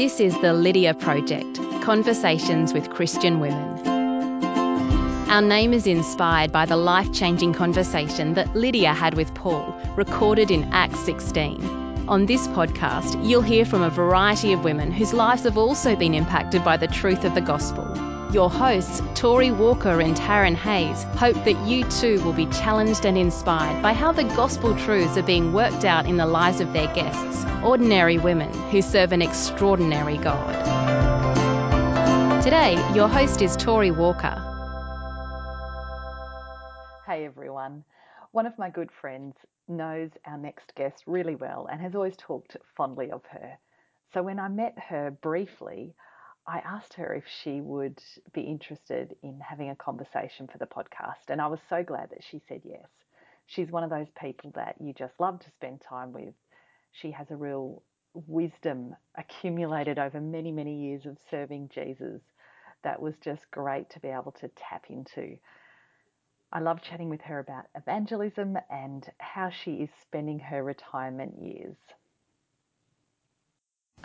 This is the Lydia Project Conversations with Christian Women. Our name is inspired by the life changing conversation that Lydia had with Paul, recorded in Acts 16. On this podcast, you'll hear from a variety of women whose lives have also been impacted by the truth of the gospel. Your hosts, Tori Walker and Taryn Hayes, hope that you too will be challenged and inspired by how the gospel truths are being worked out in the lives of their guests, ordinary women who serve an extraordinary God. Today, your host is Tori Walker. Hey everyone. One of my good friends knows our next guest really well and has always talked fondly of her. So when I met her briefly, I asked her if she would be interested in having a conversation for the podcast, and I was so glad that she said yes. She's one of those people that you just love to spend time with. She has a real wisdom accumulated over many, many years of serving Jesus that was just great to be able to tap into. I love chatting with her about evangelism and how she is spending her retirement years.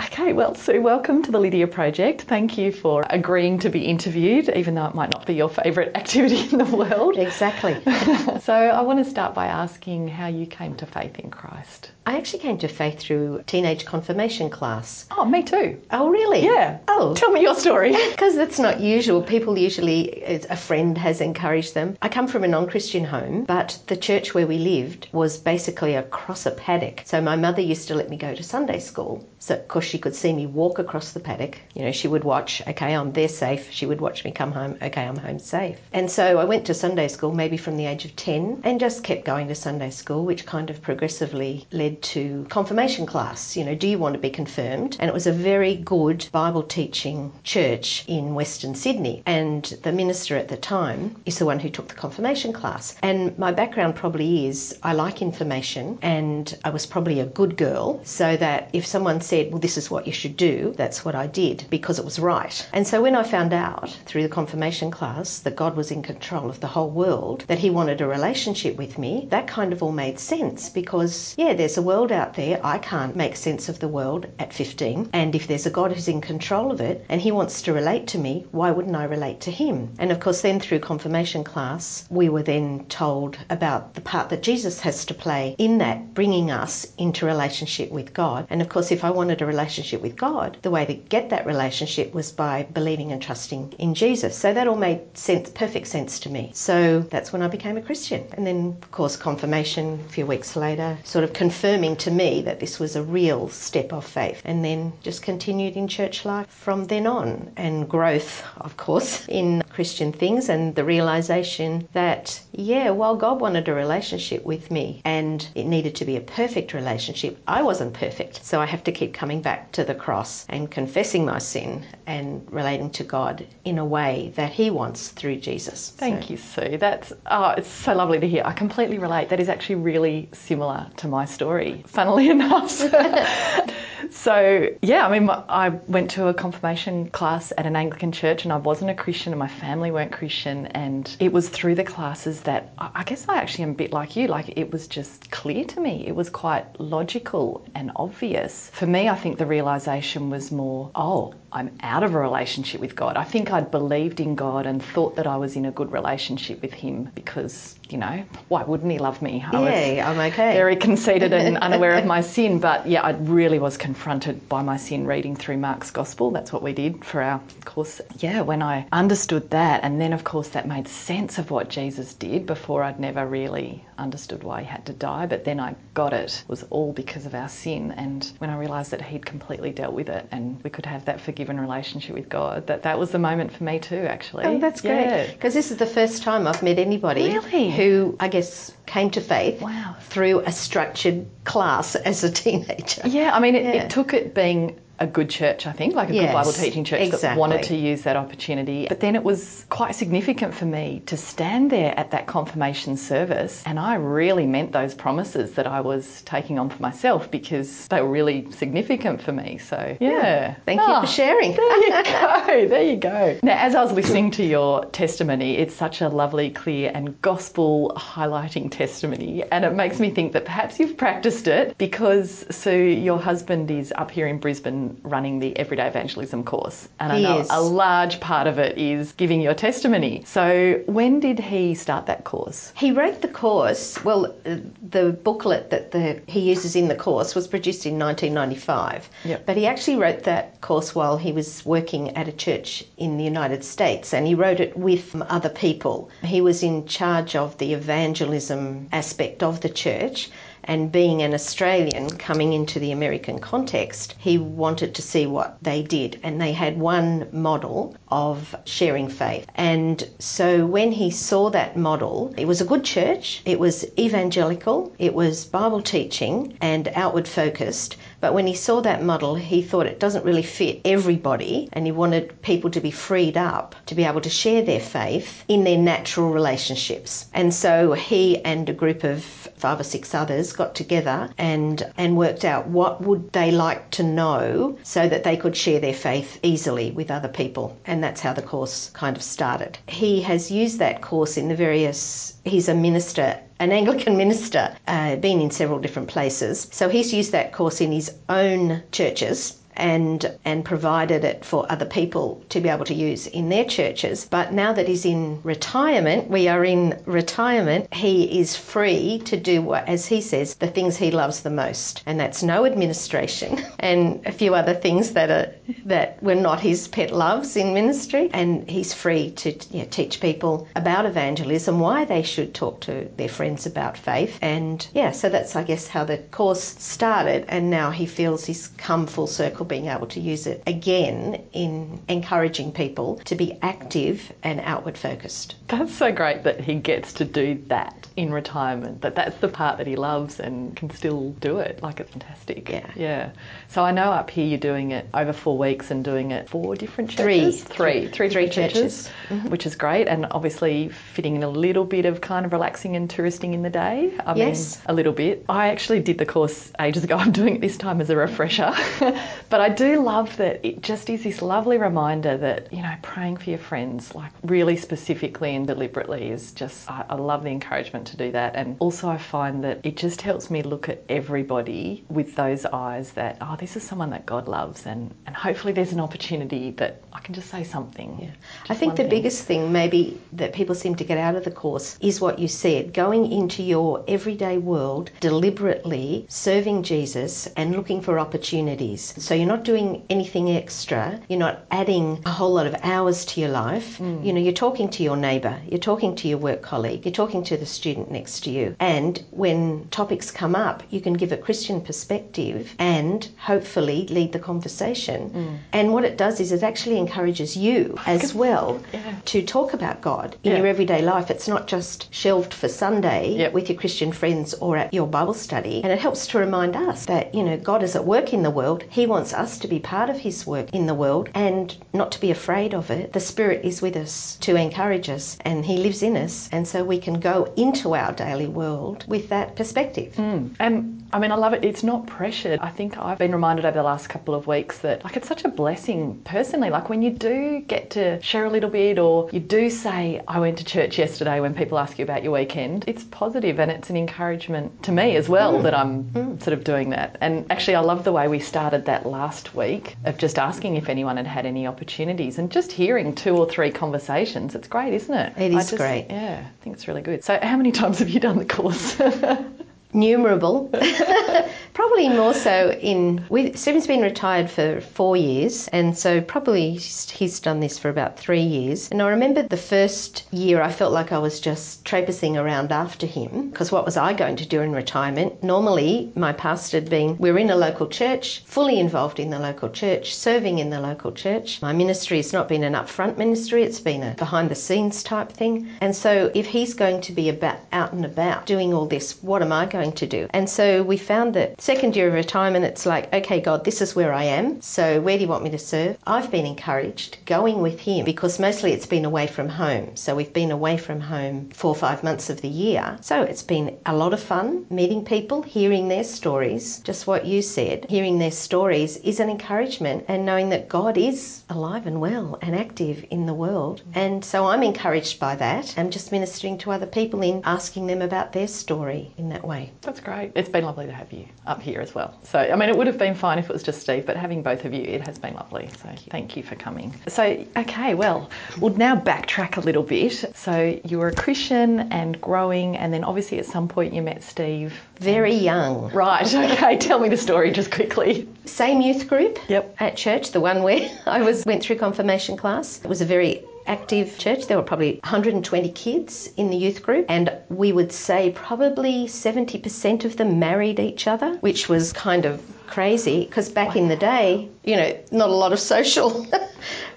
Okay, well, Sue, welcome to the Lydia Project. Thank you for agreeing to be interviewed, even though it might not be your favourite activity in the world. Exactly. so, I want to start by asking how you came to faith in Christ. I actually came to faith through teenage confirmation class. Oh, me too. Oh, really? Yeah. Oh. Tell me your story. Because that's not usual. People usually, a friend has encouraged them. I come from a non Christian home, but the church where we lived was basically across a paddock. So my mother used to let me go to Sunday school. So, of course, she could see me walk across the paddock. You know, she would watch, okay, I'm there safe. She would watch me come home, okay, I'm home safe. And so I went to Sunday school maybe from the age of 10 and just kept going to Sunday school, which kind of progressively led to confirmation class. You know, do you want to be confirmed? And it was a very good Bible teaching church in Western Sydney. And the minister at the time is the one who took the confirmation class. And my background probably is I like information and I was probably a good girl, so that if someone said, well, this is what you should do, that's what I did because it was right. And so when I found out through the confirmation class that God was in control of the whole world, that He wanted a relationship with me, that kind of all made sense because, yeah, there's a world out there. I can't make sense of the world at 15. And if there's a God who's in control of it and He wants to relate to me, why wouldn't I relate to Him? And of course, then through confirmation class, we were then told about the part that Jesus has to play in that, bringing us into relationship with God. And of course, if I wanted a relationship with God, the way to get that relationship was by believing and trusting in Jesus. So that all made sense, perfect sense to me. So that's when I became a Christian. And then, of course, confirmation a few weeks later, sort of confirming to me that this was a real step of faith. And then just continued in church life from then on. And growth, of course, in Christian things and the realization that, yeah, while God wanted a relationship with me and it needed to be a perfect relationship, I wasn't perfect. So I have to keep coming back to the cross and confessing my sin and relating to God in a way that He wants through Jesus. Thank so. you, Sue. That's oh, it's so lovely to hear. I completely relate. That is actually really similar to my story, funnily enough. so, yeah, I mean, I went to a confirmation class at an Anglican church and I wasn't a Christian and my family weren't Christian. And it was through the classes that I guess I actually am a bit like you. Like, it was just clear to me. It was quite logical and obvious. For me, I think the realization was more, oh, I'm out of a relationship with God. I think I'd believed in God and thought that I was in a good relationship with Him because, you know, why wouldn't He love me? I yeah, I'm okay. Very conceited and unaware of my sin, but yeah, I really was confronted by my sin reading through Mark's Gospel. That's what we did for our course. Yeah, when I understood that, and then of course that made sense of what Jesus did before I'd never really understood why He had to die, but then I got it. It was all because of our sin, and when I realised that He'd completely dealt with it and we could have that forgiven relationship with God, that that was the moment for me too, actually. Oh, that's great. Because this is the first time I've met anybody really? who, I guess, came to faith wow. through a structured class as a teenager. Yeah, I mean, it, yeah. it took it being a good church, I think, like a yes, good Bible teaching church exactly. that wanted to use that opportunity. But then it was quite significant for me to stand there at that confirmation service, and I really meant those promises that I was taking on for myself because they were really significant for me. So, yeah. yeah. Thank oh, you for ah, sharing. There you go. There you go. Now, as I was listening to your testimony, it's such a lovely, clear, and gospel highlighting testimony, and it makes me think that perhaps you've practiced it because Sue, your husband is up here in Brisbane in running the Everyday Evangelism course. And I know a large part of it is giving your testimony. So when did he start that course? He wrote the course. Well, the booklet that the, he uses in the course was produced in 1995. Yep. But he actually wrote that course while he was working at a church in the United States, and he wrote it with other people. He was in charge of the evangelism aspect of the church. And being an Australian coming into the American context, he wanted to see what they did. And they had one model of sharing faith. And so when he saw that model, it was a good church, it was evangelical, it was Bible teaching and outward focused. But when he saw that model, he thought it doesn't really fit everybody, and he wanted people to be freed up to be able to share their faith in their natural relationships. And so he and a group of five or six others got together and and worked out what would they like to know so that they could share their faith easily with other people. And that's how the course kind of started. He has used that course in the various he's a minister an Anglican minister, uh, been in several different places. So he's used that course in his own churches and and provided it for other people to be able to use in their churches. But now that he's in retirement, we are in retirement, he is free to do what as he says, the things he loves the most. And that's no administration and a few other things that are that were not his pet loves in ministry. And he's free to yeah, teach people about evangelism, why they should talk to their friends about faith. And yeah, so that's I guess how the course started and now he feels he's come full circle being able to use it again in encouraging people to be active and outward focused. That's so great that he gets to do that in retirement. That that's the part that he loves and can still do it. Like it's fantastic. Yeah. Yeah. So I know up here you're doing it over four weeks and doing it four different churches. Three. Three, Three different churches, churches. Mm-hmm. which is great. And obviously fitting in a little bit of kind of relaxing and touristing in the day. I Yes. mean, a little bit. I actually did the course ages ago. I'm doing it this time as a refresher. but I do love that it just is this lovely reminder that, you know, praying for your friends, like really specifically and deliberately, is just, I, I love the encouragement to do that. And also, I find that it just helps me look at everybody with those eyes that, oh, this is someone that God loves. And, and hopefully, there's an opportunity that I can just say something. Yeah. Just I think the thing. biggest thing maybe that people seem to get out of the course is what you said going into your everyday world deliberately serving Jesus and looking for opportunities. So you're not doing anything extra, you're not adding a whole lot of hours to your life. Mm. You know, you're talking to your neighbour, you're talking to your work colleague, you're talking to the student next to you. And when topics come up, you can give a Christian perspective and hopefully lead the conversation. And what it does is it actually encourages you as well Yeah. to talk about God in Yeah. your everyday life. It's not just shelved for Sunday Yep. with your Christian friends or at your Bible study. And it helps to remind us that, you know, God is at work in the world. He wants us to be part of His work in the world and not to be afraid of it. The Spirit is with us to encourage us and He lives in us. And so we can go into our daily world with that perspective. Mm. And I mean, I love it. It's not pressured. I think I've been reminded over the last couple of weeks that, like, it's such a blessing personally. Like, when you do get to share a little bit, or you do say, I went to church yesterday when people ask you about your weekend, it's positive and it's an encouragement to me as well mm. that I'm sort of doing that. And actually, I love the way we started that last week of just asking if anyone had had any opportunities and just hearing two or three conversations. It's great, isn't it? It is just- great. Yeah, I think it's really good. So, how many times have you done the course? Numerable. probably more so in. We, Stephen's been retired for four years, and so probably he's, he's done this for about three years. And I remember the first year I felt like I was just traipsing around after him, because what was I going to do in retirement? Normally, my past had been we're in a local church, fully involved in the local church, serving in the local church. My ministry has not been an upfront ministry, it's been a behind the scenes type thing. And so if he's going to be about out and about doing all this, what am I going to do? And so we found that second year of retirement, it's like, okay, God, this is where I am. So where do you want me to serve? I've been encouraged going with him because mostly it's been away from home. So we've been away from home four or five months of the year. So it's been a lot of fun meeting people, hearing their stories. Just what you said, hearing their stories is an encouragement and knowing that God is alive and well and active in the world. And so I'm encouraged by that. I'm just ministering to other people in asking them about their story in that way. That's great. It's been lovely to have you up here as well. So, I mean, it would have been fine if it was just Steve, but having both of you, it has been lovely. So, thank you for coming. So, okay, well, we'll now backtrack a little bit. So, you were a Christian and growing, and then obviously at some point you met Steve. Very young. Right, okay, tell me the story just quickly. Same youth group Yep. at church, the one where I was went through confirmation class. It was a very active church. There were probably 120 kids in the youth group, and we would say probably 70% of them married each other, which was kind of crazy because back in the day, you know, not a lot of social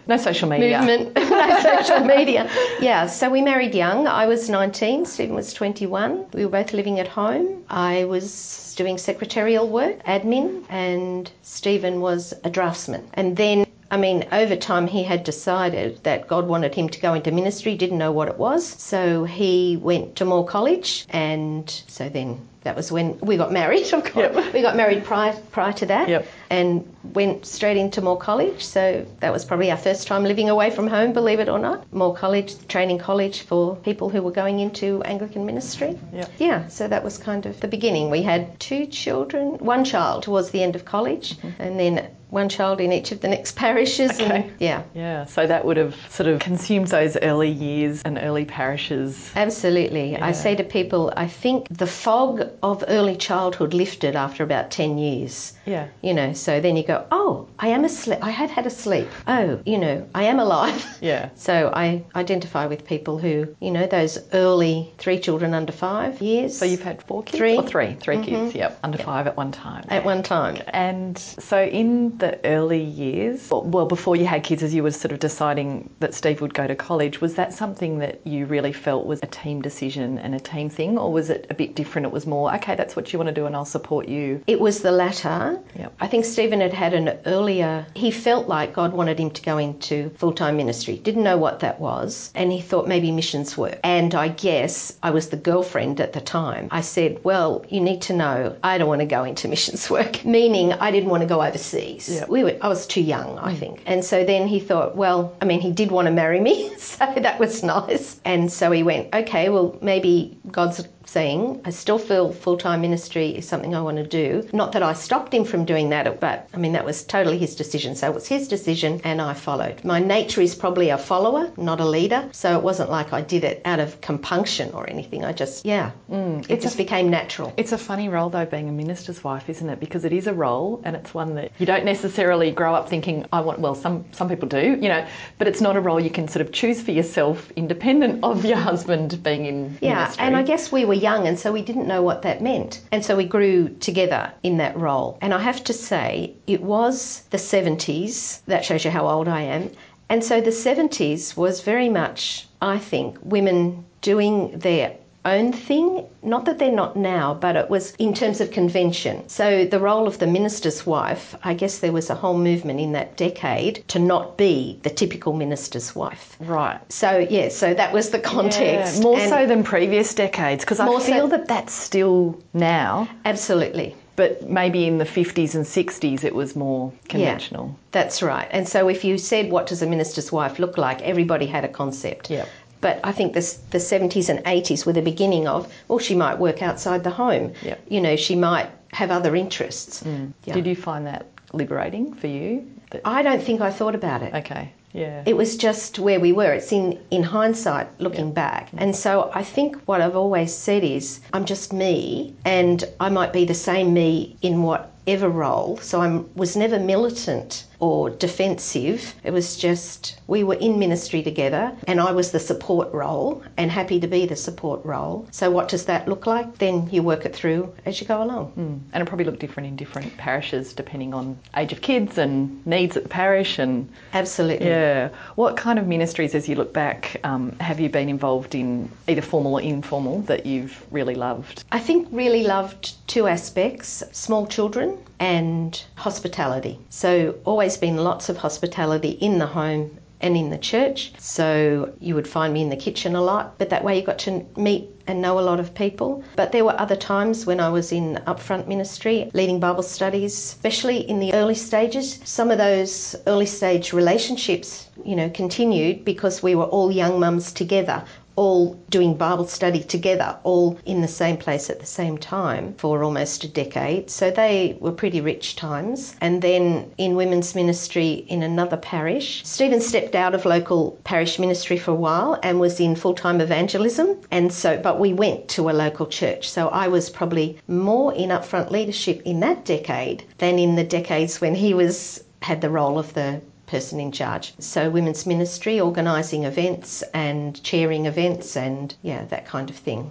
No social media. movement, no social media. Yeah, so we married young. I was 19, Stephen was 21. We were both living at home. I was doing secretarial work, admin, and Stephen was a draftsman. And then I mean, over time, he had decided that God wanted him to go into ministry, didn't know what it was. So he went to Moore College, and so then that was when we got married, oh, of course. Yep. We got married prior, prior to that Yep. And went straight into Moore College. So that was probably our first time living away from home, believe it or not. Moore College, training college for people who were going into Anglican ministry. Yep. Yeah, so that was kind of the beginning. We had two children, one child towards the end of college, and then one child in each of the next parishes. Mm-hmm. Okay. And yeah, Yeah, so that would have sort of consumed those early years and early parishes. Absolutely. I say to people, I think the fog of early childhood lifted after about 10 years. Yeah. You know, so then you go, oh, I am asleep. I have had a sleep. Oh, you know, I am alive. Yeah. So I identify with people who, you know, those early three children under five years. So you've had four kids? Three. Or three. 3 mm-hmm. kids, yep. Under five at one time. at one time. And so, in the early years, well, before you had kids, as you were sort of deciding that Steve would go to college, was that something that you really felt was a team decision and a team thing, or was it a bit different? It was more, okay, that's what you want to do, and I'll support you. It was the latter. Yep. I think Stephen had had an earlier, he felt like God wanted him to go into full time ministry. Didn't know what that was. And he thought maybe missions work. And I guess I was the girlfriend at the time. I said, Well, you need to know I don't want to go into missions work, meaning I didn't want to go overseas. Yep. We were, I was too young, I think. And so then he thought, Well, I mean, he did want to marry me. So that was nice. And so he went, Okay, well, maybe God's saying, I still feel full time ministry is something I want to do. Not that I stopped him from doing that, but I mean, that was totally his decision. So it was his decision, and I followed. My nature is probably a follower, not a leader. So it wasn't like I did it out of compunction or anything. I just, yeah, mm, it just became natural. It's a funny role, though, being a minister's wife, isn't it? Because it is a role, and it's one that you don't necessarily grow up thinking, I want, well, some, some people do, you know, but it's not a role you can sort of choose for yourself independent of your husband being in ministry. Yeah, ministry. and I guess we were young, and so we didn't know what that meant. And so we grew together in that role. And I have to say, it was the 70s. That shows you how old I am. And so the 70s was very much, I think, women doing their own thing. Not that they're not now, but it was in terms of convention. So the role of the minister's wife, I guess there was a whole movement in that decade to not be the typical minister's wife. Right. So yeah, so that was the context. Yeah, more And- so than previous decades, because I More so- feel that that's still now, Absolutely. but maybe in the 50s and 60s it was more conventional. Yeah, that's right. And so if you said, what does a minister's wife look like, everybody had a concept. Yep. But I think this, the 70s and 80s were the beginning of, well, she might work outside the home. Yep. You know, she might have other interests. Mm. Yeah. Did you find that liberating for you? That- I don't think I thought about it. okay, yeah. It was just where we were. It's in, in hindsight looking back. Mm. And so I think what I've always said is I'm just me and I might be the same me in whatever role. So I was never militant or defensive. It was just we were in ministry together and I was the support role and happy to be the support role. So what does that look like? Then you work it through as you go along. Mm. And it probably looked different in different parishes depending on age of kids and needs at the parish and Absolutely. yeah. What kind of ministries, as you look back, um, have you been involved in, either formal or informal, that you've really loved? I think really loved two aspects small children and hospitality. So, always been lots of hospitality in the home and in the church. So, you would find me in the kitchen a lot, but that way you got to meet and know a lot of people. But there were other times when I was in upfront ministry, leading Bible studies, especially in the early stages. Some of those early stage relationships, you know, continued because we were all young mums together all doing Bible study together, all in the same place at the same time for almost a decade. So they were pretty rich times. And then in women's ministry in another parish, Stephen stepped out of local parish ministry for a while and was in full time evangelism. And so, but we went to a local church. So I was probably more in upfront leadership in that decade than in the decades when he was had the role of the person in charge. So, women's ministry, organising events and chairing events and yeah, that kind of thing.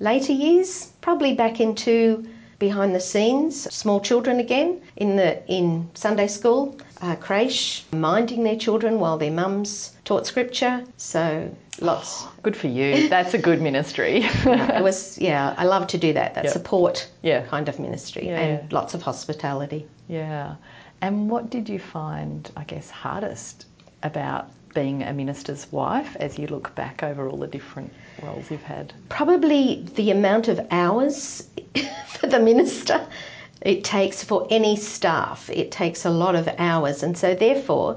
Later years, probably back into behind the scenes, small children again in the in Sunday school, uh, creche, minding their children while their mums taught scripture. So lots. Oh, good for you. That's a good ministry. it was yeah. I love to do that. That Yep. support Yeah. kind of ministry Yeah. and lots of hospitality. yeah. And what did you find, I guess, hardest about being a minister's wife as you look back over all the different roles you've had? Probably the amount of hours for the minister it takes for any staff. It takes a lot of hours, and so therefore,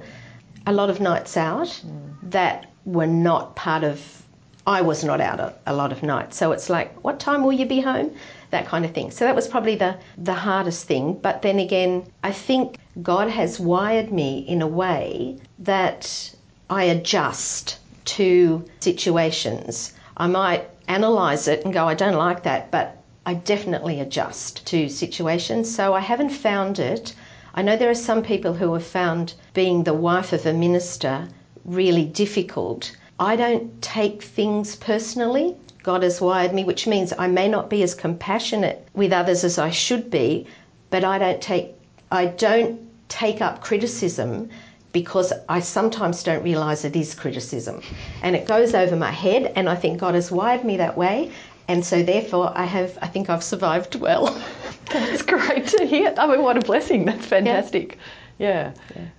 a lot of nights out mm. that were not part of. I was not out a, a lot of nights, so it's like, what time will you be home? That kind of thing. So that was probably the the hardest thing. But then again, I think God has wired me in a way that I adjust to situations. I might analyze it and go, I don't like that, but I definitely adjust to situations. So I haven't found it. I know there are some people who have found being the wife of a minister really difficult. I don't take things personally. God has wired me, which means I may not be as compassionate with others as I should be, but I don't take I don't take up criticism because I sometimes don't realize it is criticism. And it goes over my head and I think God has wired me that way and so therefore I have I think I've survived well. That's great to hear. I mean, what a blessing. That's fantastic. Yeah.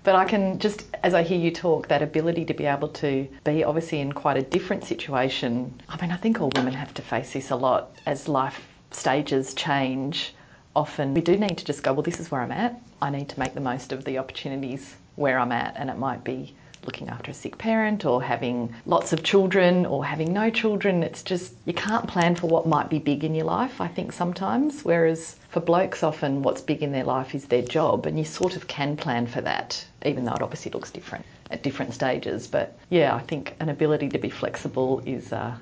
But I can just, as I hear you talk, that ability to be able to be obviously in quite a different situation. I mean, I think all women have to face this a lot as life stages change. Often we do need to just go, well, this is where I'm at. I need to make the most of the opportunities where I'm at. And it might be looking after a sick parent or having lots of children or having no children. It's just, you can't plan for what might be big in your life, I think sometimes. Whereas for blokes, often what's big in their life is their job, and you sort of can plan for that, even though it obviously looks different at different stages. But yeah, I think an ability to be flexible is. Uh,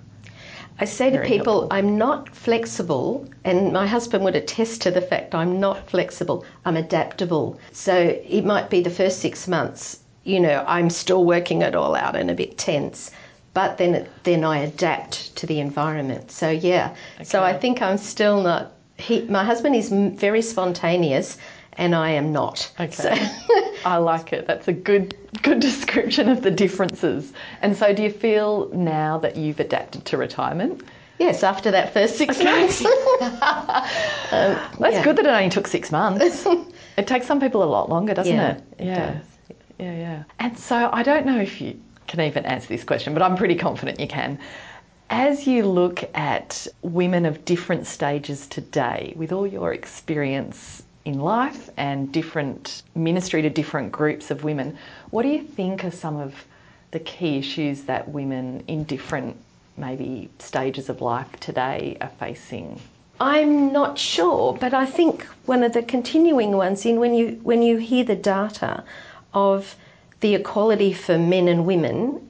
I say to people, helpful. I'm not flexible, and my husband would attest to the fact I'm not flexible, I'm adaptable. So it might be the first six months, you know, I'm still working it all out and a bit tense, but then, then I adapt to the environment. So yeah, so I think I'm still not. He, my husband is very spontaneous, and I am not. Okay. So, I like it. That's a good good description of the differences. And so do you feel now that you've adapted to retirement? yes, after that first six months. Um, That's yeah. good that it only took six months. it takes some people a lot longer, doesn't Yeah, it? yeah. Yeah, yeah. And so I don't know if you can even answer this question, but I'm pretty confident you can. As you look at women of different stages today, with all your experience in life and different ministry to different groups of women, what do you think are some of the key issues that women in different maybe stages of life today are facing? I'm not sure, but I think one of the continuing ones in when you when you hear the data of the equality for men and women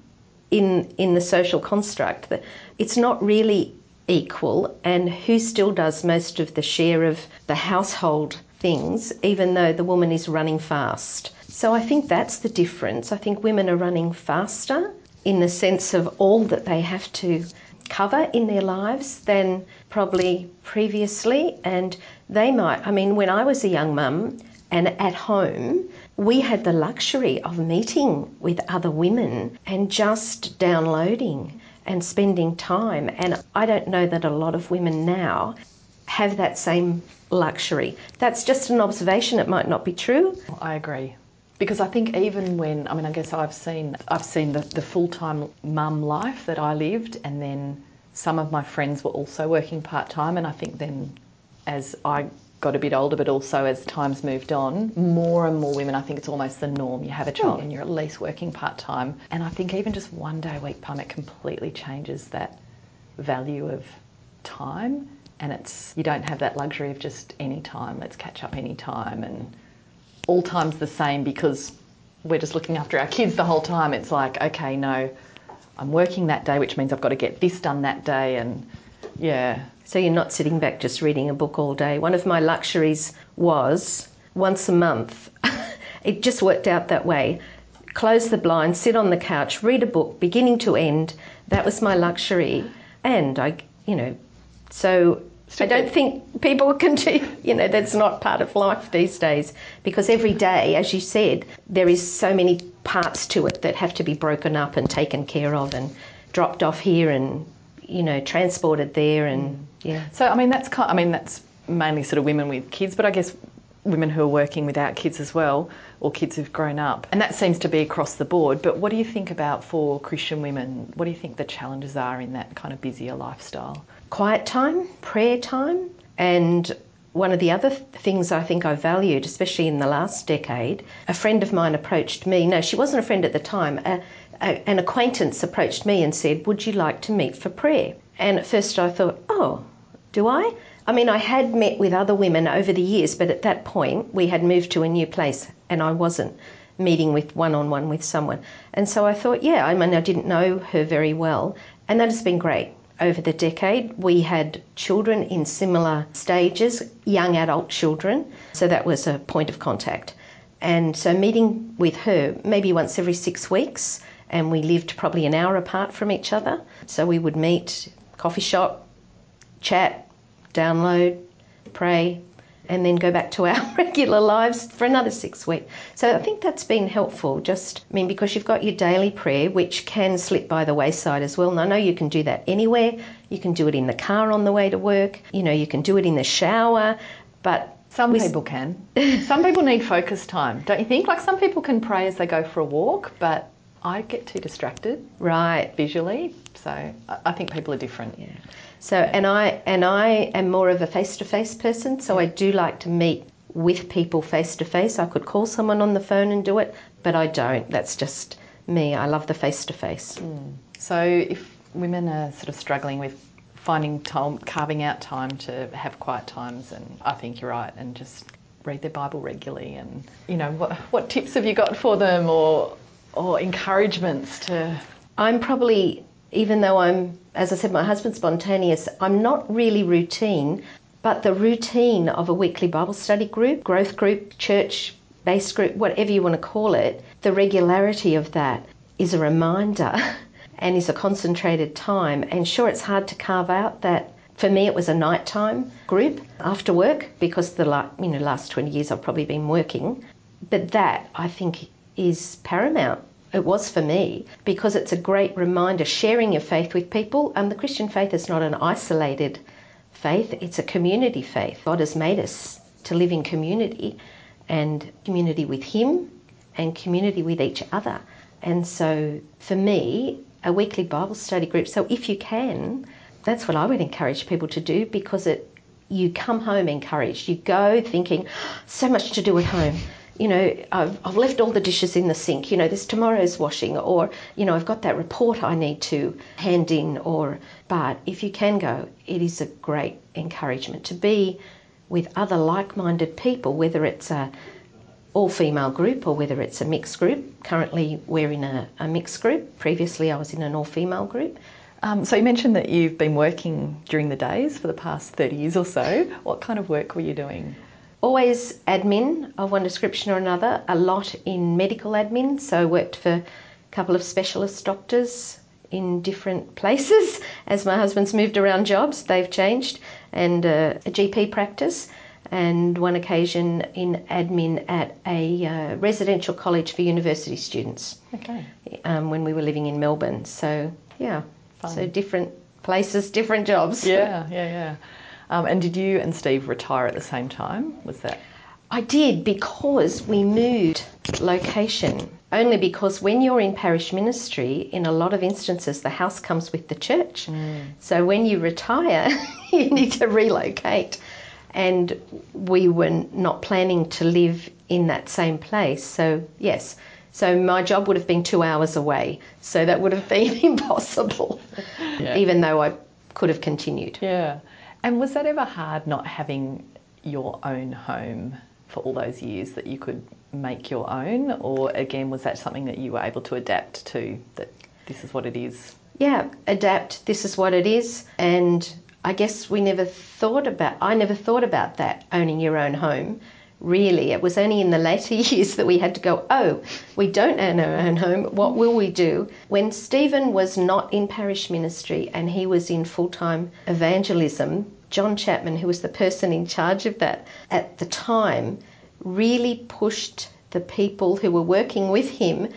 in in the social construct, that it's not really equal, and who still does most of the share of the household things, even though the woman is running fast. So I think that's the difference. I think women are running faster in the sense of all that they have to cover in their lives than probably previously. And they might, I mean, when I was a young mum and at home, we had the luxury of meeting with other women and just downloading and spending time. And I don't know that a lot of women now have that same luxury. That's just an observation, it might not be true. I agree. Because I think even when I mean I guess I've seen I've seen the, the full time mum life that I lived and then some of my friends were also working part time and I think then as I got a bit older, but also as time's moved on, more and more women, I think it's almost the norm. You have a child and you're at least working part time. And I think even just one day a week time, completely changes that value of time. And it's you don't have that luxury of just any time. Let's catch up any time, and all time's the same because we're just looking after our kids the whole time. It's like okay, no, I'm working that day, which means I've got to get this done that day, and yeah, So you're not sitting back just reading a book all day. One of my luxuries was once a month. it just worked out that way. Close the blinds, sit on the couch, read a book beginning to end. That was my luxury. And I, you know, so I don't think people can do, you know, that's not part of life these days because every day, as you said, there is so many parts to it that have to be broken up and taken care of and dropped off here and, you know, transported there and, mm. yeah. So I mean that's kind. I mean that's mainly sort of women with kids, but I guess women who are working without kids as well, or kids who've grown up, and that seems to be across the board. But what do you think about for Christian women? What do you think the challenges are in that kind of busier lifestyle? quiet time, prayer time, and one of the other things I think I valued, especially in the last decade, a friend of mine approached me. No, she wasn't a friend at the time. A, an acquaintance approached me and said, Would you like to meet for prayer? And at first I thought, Oh, do I? I mean, I had met with other women over the years, but at that point we had moved to a new place and I wasn't meeting with one on one with someone. And so I thought, yeah, I mean, I didn't know her very well, and that has been great. Over the decade, we had children in similar stages, young adult children, so that was a point of contact. And so meeting with her maybe once every six weeks, and we lived probably an hour apart from each other. So we would meet, coffee shop, chat, download, pray, and then go back to our regular lives for another six weeks. So I think that's been helpful. Just, I mean, because you've got your daily prayer, which can slip by the wayside as well. And I know you can do that anywhere. You can do it in the car on the way to work. You know, you can do it in the shower. But Some we- people can. some people need focus time, don't you think? Like some people can pray as they go for a walk, but I get too distracted right, visually. So I think people are different. Yeah. So and I and I am more of a face-to-face person, so I do like to meet with people face to face. I could call someone on the phone and do it, but I don't. That's just me. I love the face-to-face. Hmm. So if women are sort of struggling with finding time, carving out time to have quiet times, and I think you're right, and just read their Bible regularly, and you know, what what tips have you got for them, or or encouragements to? I'm probably even though I'm as I said my husband's spontaneous, I'm not really routine, but the routine of a weekly Bible study group, growth group, church based group, whatever you want to call it, the regularity of that is a reminder and is a concentrated time. And sure, it's hard to carve out that. For me, it was a nighttime group after work because the you know last 20 years I've probably been working. But that I think is paramount. It was for me because it's a great reminder sharing your faith with people. And the Christian faith is not an isolated faith, it's a community faith. God has made us to live in community and community with Him and community with each other. And so for me, a weekly Bible study group, so if you can, that's what I would encourage people to do because it you come home encouraged. You go thinking, so much to do at home. You know, I've, I've left all the dishes in the sink. You know, there's tomorrow's washing, or, you know, I've got that report I need to hand in. Or, but if you can go, it is a great encouragement to be with other like minded people, whether it's a all female group or whether it's a mixed group. Currently, we're in a, a mixed group. Previously, I was in an all female group. Um, so you mentioned that you've been working during the days for the past 30 years or so. What kind of work were you doing? Always admin of one description or another, a lot in medical admin. So I worked for a couple of specialist doctors in different places. As my husband's moved around jobs, they've changed, and uh, a GP practice, and one occasion in admin at a uh, residential college for university students Okay. um, when we were living in Melbourne. So, yeah, Fun. so different places, different jobs. Yeah, yeah, yeah. Um, and did you and Steve retire at the same time? Was that? I did because we moved location. Only because when you're in parish ministry, in a lot of instances, the house comes with the church. So when you retire, you need to relocate. and we were not planning to live in that same place. So, yes. So my job would have been two hours away. So that would have been impossible, Yeah. even though I could have continued. Yeah. And was that ever hard not having your own home for all those years that you could make your own? Or again, was that something that you were able to adapt to, that this is what it is? Yeah, adapt. This is what it is. And I guess we never thought about, I never thought about that, owning your own home. Really, it was only in the later years that we had to go, oh, we don't own our own home. What will we do? When Stephen was not in parish ministry and he was in full time evangelism, John Chapman, who was the person in charge of that at the time, really pushed the people who were working with him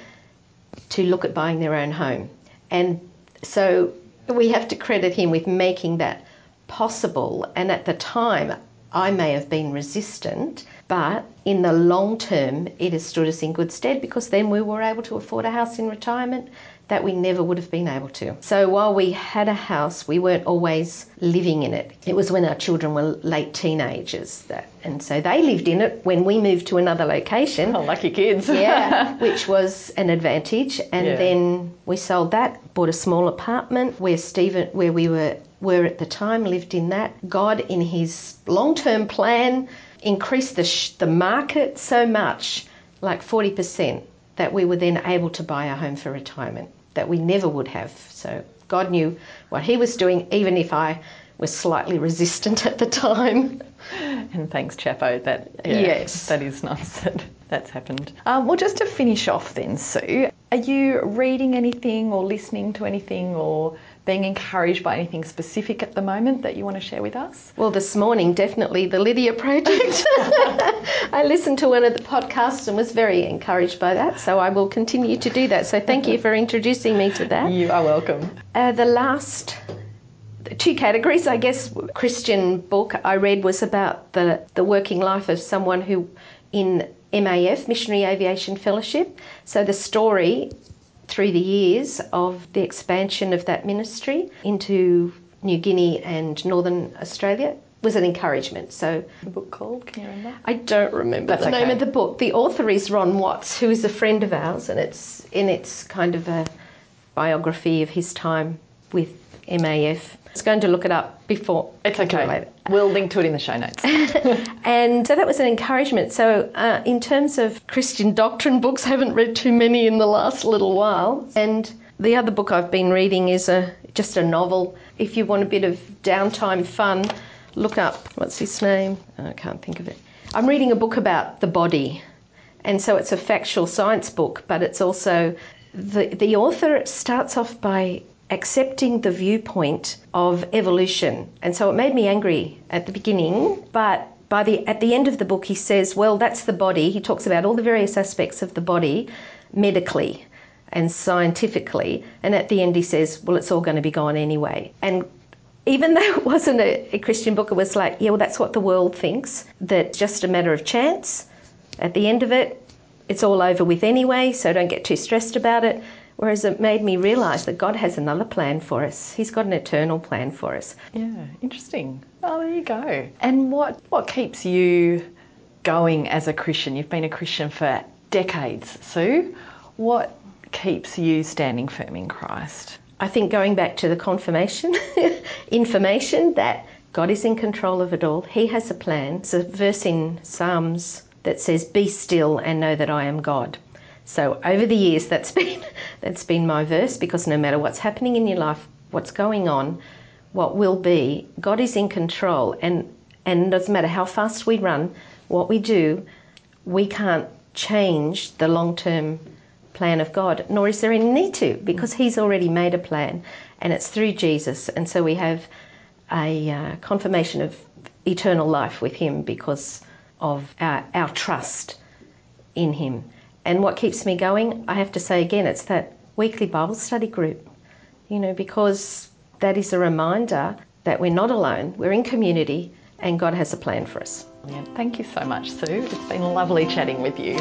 to look at buying their own home. And so we have to credit him with making that possible. And at the time, I may have been resistant, but in the long term, it has stood us in good stead because then we were able to afford a house in retirement that we never would have been able to. So while we had a house, we weren't always living in it. It was when our children were late teenagers that, and so they lived in it when we moved to another location Oh, lucky kids. yeah, which was an advantage. And Yeah. then we sold that, bought a small apartment where Stephen, where we were were at the time, lived in that. God, in His long-term plan, increased the sh- the market so much, like forty percent, that we were then able to buy a home for retirement that we never would have. So God knew what He was doing, even if I was slightly resistant at the time. And thanks, Chapo. That yeah, Yes. that is nice that that's happened. Um, well, just to finish off, then, Sue, are you reading anything or listening to anything or being encouraged by anything specific at the moment that you want to share with us? Well, this morning, definitely the Lydia Project. I listened to one of the podcasts and was very encouraged by that, so I will continue to do that. So thank you for introducing me to that. You are welcome. Uh, the last two categories, I guess, Christian book I read was about the, the working life of someone who in MAF, Missionary Aviation Fellowship. So the story through the years of the expansion of that ministry into New Guinea and Northern Australia was an encouragement. So The book called? Can you remember? I don't remember That's the name of the book. The author is Ron Watts, who is a friend of ours, and it's in it's kind of a biography of his time with MAF. I was going to look it up before. It's I'll do it okay. later. We'll link to it in the show notes. And so that was an encouragement. So, uh, in terms of Christian doctrine books, I haven't read too many in the last little while. And the other book I've been reading is a just a novel. If you want a bit of downtime fun, look up what's his name? I can't think of it. I'm reading a book about the body, and so it's a factual science book, but it's also the the author starts off by accepting the viewpoint of evolution. And so it made me angry at the beginning, but by the at the end of the book he says, well, that's the body. He talks about all the various aspects of the body medically and scientifically, and at the end he says, well, it's all going to be gone anyway. And even though it wasn't a, a Christian book, it was like, yeah, well, that's what the world thinks, that just a matter of chance. At the end of it, it's all over with anyway, so don't get too stressed about it. Whereas it made me realise that God has another plan for us. He's got an eternal plan for us. Yeah, interesting. Oh, there you go. And what what keeps you going as a Christian? You've been a Christian for decades, Sue. What keeps you standing firm in Christ? I think going back to the confirmation information that God is in control of it all, He has a plan. It's a verse in Psalms that says, Be still and know that I am God. So over the years that's been that's been my verse because no matter what's happening in your life, what's going on, what will be, God is in control and and doesn't matter how fast we run, what we do, we can't change the long term plan of God, nor is there any need to, because He's already made a plan, and it's through Jesus. And so we have a uh, confirmation of eternal life with Him because of our, our trust in Him. And what keeps me going, I have to say again, it's that weekly Bible study group, you know, because that is a reminder that we're not alone, we're in community, and God has a plan for us. Brilliant. Thank you so much, Sue. It's been lovely chatting with you.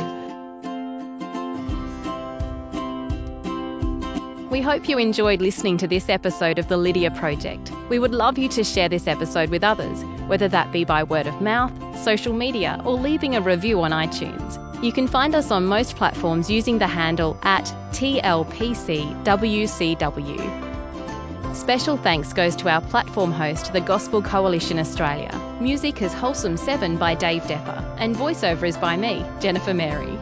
We hope you enjoyed listening to this episode of the Lydia Project. We would love you to share this episode with others. whether that be by word of mouth, social media, or leaving a review on iTunes. You can find us on most platforms using the handle at TLPCWCW. Special thanks goes to our platform host, the Gospel Coalition Australia. Music is Wholesome 7 by Dave Depper, and voiceover is by me, Jennifer Mary.